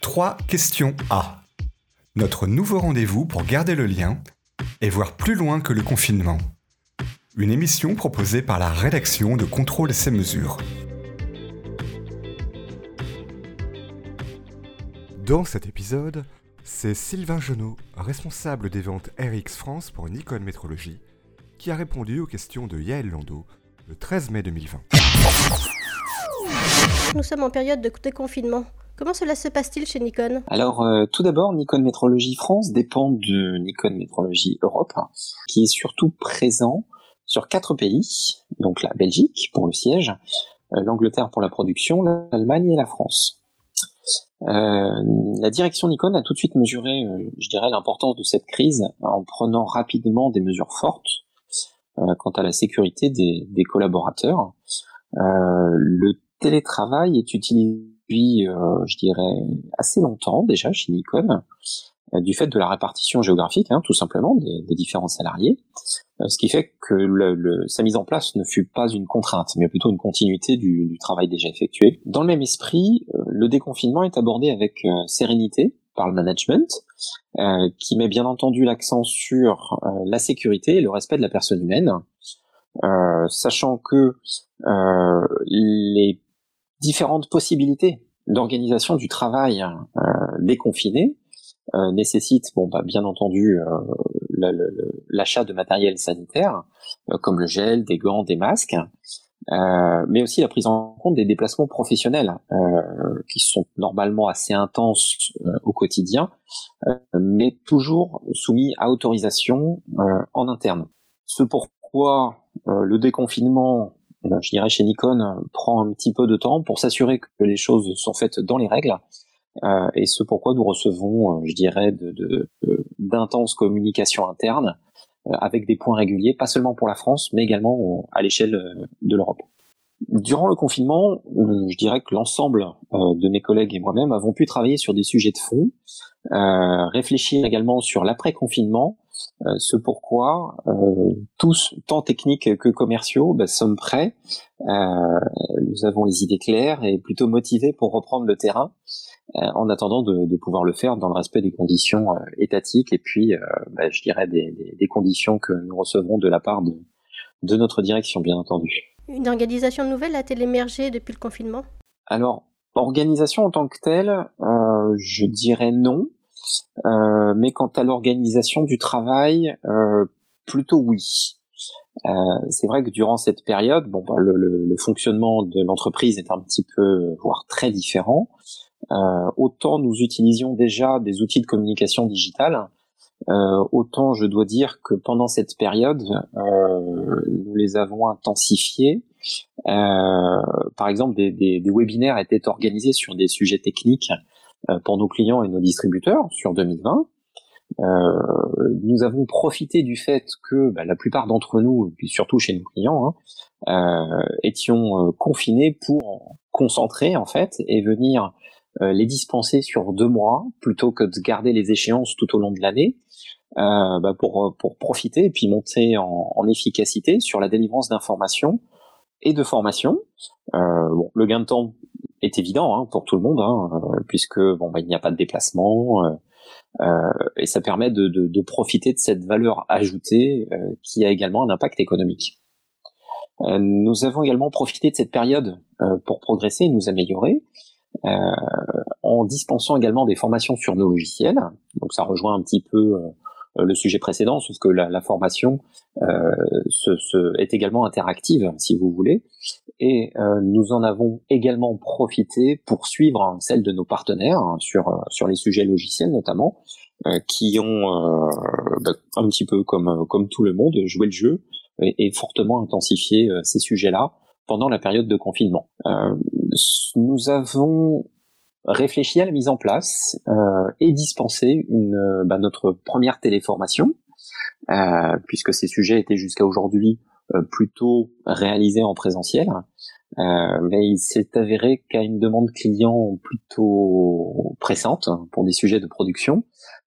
Trois questions A. Notre nouveau rendez-vous pour garder le lien et voir plus loin que le confinement. Une émission proposée par la rédaction de Contrôle ces mesures. Dans cet épisode, c'est Sylvain Genot, responsable des ventes RX France pour Nikon Métrologie, qui a répondu aux questions de Yael Lando le 13 mai 2020. Nous sommes en période de déconfinement. Comment cela se passe-t-il chez Nikon? Alors, euh, tout d'abord, Nikon Métrologie France dépend de Nikon Métrologie Europe, qui est surtout présent sur quatre pays, donc la Belgique pour le siège, euh, l'Angleterre pour la production, l'Allemagne et la France. Euh, la direction Nikon a tout de suite mesuré, je dirais, l'importance de cette crise en prenant rapidement des mesures fortes quant à la sécurité des, des collaborateurs. le télétravail est utilisé depuis, euh, je dirais, assez longtemps déjà chez Nikon, euh, du fait de la répartition géographique, hein, tout simplement, des, des, différents salariés, euh, ce qui fait que le, le, sa mise en place ne fut pas une contrainte, mais plutôt une continuité du, du travail déjà effectué. Dans le même esprit, le déconfinement est abordé avec sérénité par le management, euh, qui met bien entendu l'accent sur la sécurité et le respect de la personne humaine, euh, sachant que euh, les différentes possibilités d'organisation du travail euh, déconfiné euh, nécessitent, bon, bah, bien entendu, euh, l'achat de matériel sanitaire, euh, comme le gel, des gants, des masques, euh, mais aussi la prise en compte des déplacements professionnels, qui sont normalement assez intenses au quotidien, mais toujours soumis à autorisation en interne. Ce pourquoi le déconfinement je dirais chez Nikon, prend un petit peu de temps pour s'assurer que les choses sont faites dans les règles. Euh, et ce pourquoi nous recevons, euh, je dirais, d'intenses de, de, communications internes avec des points réguliers, pas seulement pour la France, mais également à l'échelle de l'Europe. Durant le confinement, je dirais que l'ensemble de mes collègues et moi-même avons pu travailler sur des sujets de fond, réfléchir également sur l'après-confinement euh, ce pourquoi euh, tous, tant techniques que commerciaux, bah, sommes prêts. Euh, nous avons les idées claires et plutôt motivés pour reprendre le terrain en attendant de, de, pouvoir le faire dans le respect des conditions étatiques et puis, bah, je dirais, des, des, des, conditions que nous recevrons de la part de, de notre direction, bien entendu. Une organisation nouvelle a-t-elle émergé depuis le confinement? Alors, organisation en tant que telle, euh, je dirais non. Euh, mais quant à l'organisation du travail, euh, plutôt oui. Euh, c'est vrai que durant cette période, bon, bah, le, le, le, fonctionnement de l'entreprise est un petit peu, voire très différent. Euh, autant nous utilisions déjà des outils de communication digitale, euh, autant je dois dire que pendant cette période, euh, nous les avons intensifiés. par exemple, des, des, des, webinaires étaient organisés sur des sujets techniques pour nos clients et nos distributeurs sur 2020. Euh, nous avons profité du fait que bah, la plupart d'entre nous, puis surtout chez nos clients, hein, euh, étions euh, confinés pour concentrer en fait et venir les dispenser sur deux mois plutôt que de garder les échéances tout au long de l'année. Bah, pour, pour profiter et puis monter en, en efficacité sur la délivrance d'informations et de formation. bon, le gain de temps est évident hein, pour tout le monde, hein, euh, puisque bon, bah, il n'y a pas de déplacement, euh, euh, et ça permet de, de, de, profiter de cette valeur ajoutée qui a également un impact économique. nous avons également profité de cette période pour progresser et nous améliorer, en dispensant également des formations sur nos logiciels. Donc ça rejoint un petit peu le sujet précédent, sauf que la, formation euh, est également interactive, si vous voulez, et euh, nous en avons également profité pour suivre celle de nos partenaires hein, sur sur les sujets logiciels notamment, euh, qui ont bah, un petit peu comme comme tout le monde joué le jeu et, et fortement intensifié ces sujets-là pendant la période de confinement. nous avons réfléchi à la mise en place euh, et dispensé une, bah, notre première téléformation, euh, puisque ces sujets étaient jusqu'à aujourd'hui euh, plutôt réalisés en présentiel. Euh, mais il s'est avéré qu'à une demande client plutôt pressante pour des sujets de production,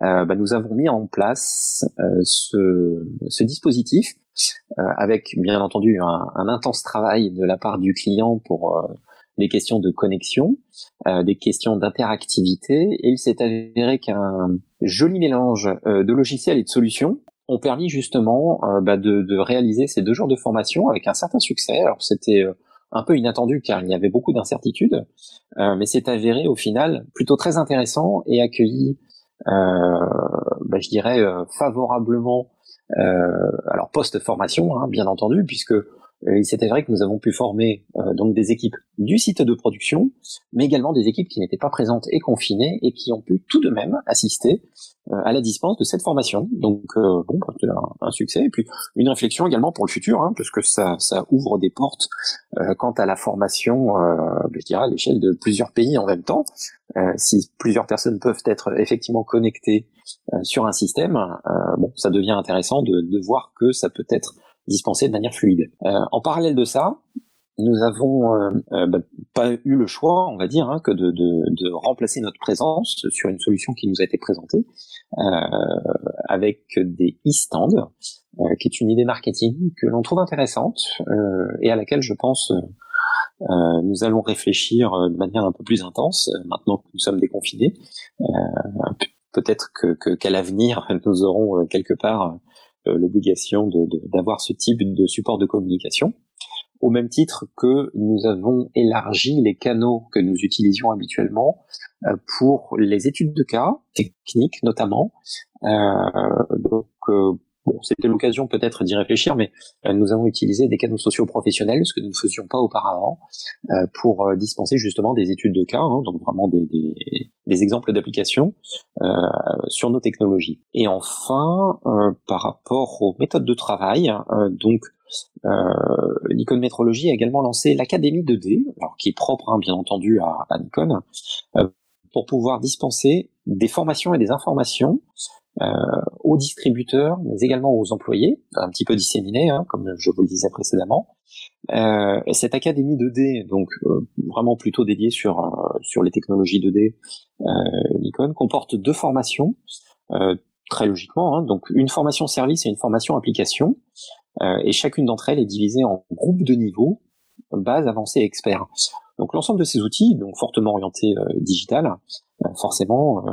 bah, nous avons mis en place ce, ce, dispositif avec bien entendu un, un, intense travail de la part du client pour des questions de connexion, des questions d'interactivité, et il s'est avéré qu'un joli mélange de logiciels et de solutions ont permis justement bah, de, de, réaliser ces deux jours de formation avec un certain succès. Alors c'était un peu inattendu car il y avait beaucoup d'incertitudes, euh, mais c'est avéré au final plutôt très intéressant et accueilli, euh, bah, je dirais, euh, favorablement. alors post-formation, hein, bien entendu, puisque il s'est avéré que nous avons pu former donc des équipes du site de production, mais également des équipes qui n'étaient pas présentes et confinées et qui ont pu tout de même assister euh, à la dispense de cette formation. Donc euh, bon, bah, un, un, succès et puis une réflexion également pour le futur, hein, parce que ça, ça ouvre des portes euh, quant à la formation, je dirais à l'échelle de plusieurs pays en même temps. si plusieurs personnes peuvent être effectivement connectées sur un système, bon, ça devient intéressant de, de voir que ça peut être dispensé de manière fluide. en parallèle de ça, nous avons euh, euh, bah, pas eu le choix, on va dire, hein, que de, de, de, remplacer notre présence sur une solution qui nous a été présentée euh, avec des e-stands, euh, qui est une idée marketing que l'on trouve intéressante et à laquelle je pense nous allons réfléchir de manière un peu plus intense maintenant que nous sommes déconfinés. Peut-être que qu'à l'avenir nous aurons quelque part l'obligation d'avoir ce type de support de communication au même titre que nous avons élargi les canaux que nous utilisions habituellement euh, pour les études de cas, techniques notamment. Euh, donc, euh, c'était l'occasion peut-être d'y réfléchir, mais nous avons utilisé des canaux sociaux professionnels, ce que nous ne faisions pas auparavant, pour dispenser justement des études de cas, hein, donc vraiment des, exemples d'applications sur nos technologies. Et enfin, par rapport aux méthodes de travail, donc euh, Nikon Métrologie a également lancé l'Académie 2D, alors qui est propre hein, bien entendu à, à Nikon, euh, pour pouvoir dispenser des formations et des informations euh, aux distributeurs, mais également aux employés, un petit peu disséminés, hein, comme je vous le disais précédemment. Euh, cette académie 2D, donc euh, vraiment plutôt dédiée sur euh, sur les technologies 2D, Nikon, comporte deux formations très logiquement, hein, donc une formation service et une formation application. Euh, et chacune d'entre elles est divisée en groupes de niveaux, base, avancée expert. Donc l'ensemble de ces outils, donc fortement orientés euh, digital, euh, forcément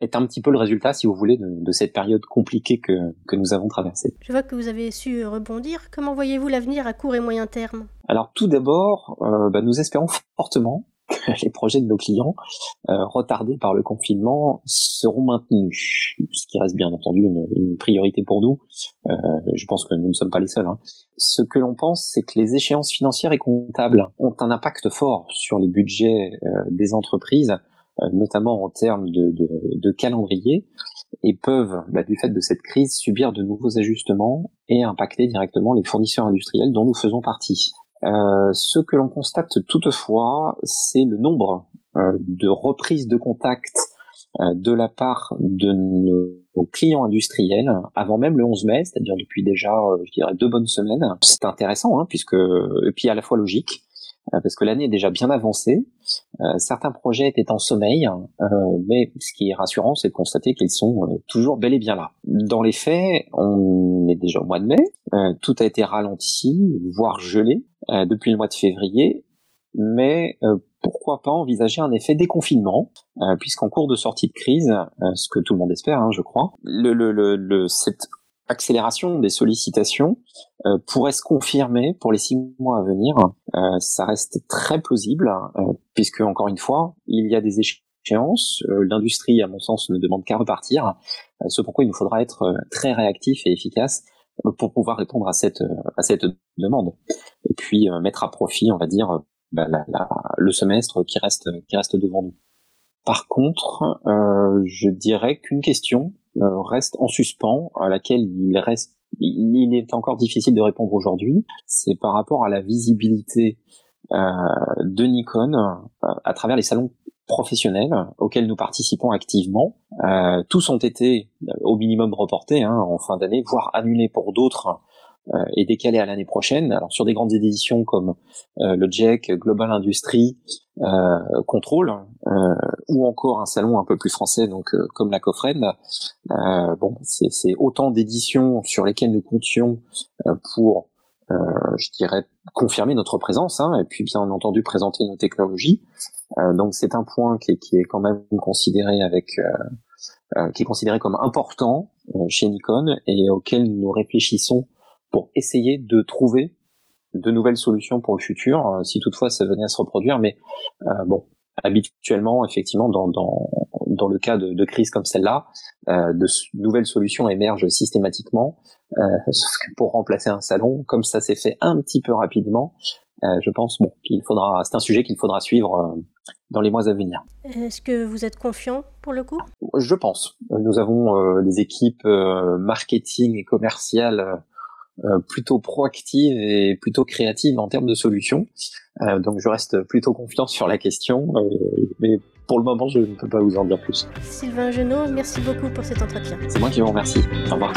est un petit peu le résultat, si vous voulez, de, de cette période compliquée que, que, nous avons traversée. Je vois que vous avez su rebondir. Comment voyez-vous l'avenir à court et moyen terme? Alors tout d'abord, euh, bah, nous espérons fortement les projets de nos clients euh, retardés par le confinement seront maintenus, ce qui reste bien entendu une, une priorité pour nous. Euh, je pense que nous ne sommes pas les seuls. Hein. Ce que l'on pense, c'est que les échéances financières et comptables ont un impact fort sur les budgets euh, des entreprises, notamment en termes de, calendrier, et peuvent, bah, du fait de cette crise, subir de nouveaux ajustements et impacter directement les fournisseurs industriels dont nous faisons partie. Euh, ce que l'on constate toutefois, c'est le nombre euh, de reprises de contact euh, de la part de nos clients industriels avant même le 11 mai, c'est-à-dire depuis déjà, je dirais, deux bonnes semaines. C'est intéressant, hein, puisque et puis à la fois logique, parce que l'année est déjà bien avancée. certains projets étaient en sommeil, mais ce qui est rassurant, c'est de constater qu'ils sont toujours bel et bien là. Dans les faits, on est déjà au mois de mai, tout a été ralenti, voire gelé, euh, depuis le mois de février, mais euh, pourquoi pas envisager un effet déconfinement, euh, puisqu'en cours de sortie de crise, ce que tout le monde espère, hein, je crois, le, le, le, cette accélération des sollicitations pourrait se confirmer pour les six mois à venir. ça reste très plausible, puisque encore une fois, il y a des échéances. L'industrie, à mon sens, ne demande qu'à repartir. ce pourquoi il nous faudra être très réactif et efficace pour pouvoir répondre à cette à cette demande et puis euh, mettre à profit on va dire bah, la, la, le semestre qui reste qui reste devant nous. Par contre, euh, je dirais qu'une question euh, reste en suspens à laquelle il reste il est encore difficile de répondre aujourd'hui, c'est par rapport à la visibilité euh, de Nikon euh, à travers les salons professionnels auxquels nous participons activement. Euh, tous ont été au minimum reportés hein, en fin d'année, voire annulés pour d'autres est décalé à l'année prochaine. Alors sur des grandes éditions comme le GEC, Global Industry, Control, ou encore un salon un peu plus français, donc comme la Cofred. bon, c'est autant d'éditions sur lesquelles nous comptions pour euh, je dirais, confirmer notre présence hein, et puis bien entendu présenter nos technologies. Euh, donc c'est un point qui est, qui est, quand même considéré avec euh, qui est considéré comme important chez Nikon et auquel nous réfléchissons pour essayer de trouver de nouvelles solutions pour le futur, si toutefois ça venait à se reproduire. Mais bon, habituellement, effectivement, dans, dans, dans le cas de, de crise comme celle-là, euh, de nouvelles solutions émergent systématiquement. Euh, sauf que pour remplacer un salon, comme ça s'est fait un petit peu rapidement, euh, je pense bon, qu'il faudra. C'est un sujet qu'il faudra suivre euh, dans les mois à venir. Est-ce que vous êtes confiant pour le coup? Je pense. Nous avons euh, des équipes marketing et commerciales plutôt proactives et plutôt créatives en termes de solutions. donc je reste plutôt confiant sur la question, mais pour le moment je ne peux pas vous en dire plus. Sylvain Genot, merci beaucoup pour cet entretien. C'est moi qui vous remercie. Au revoir.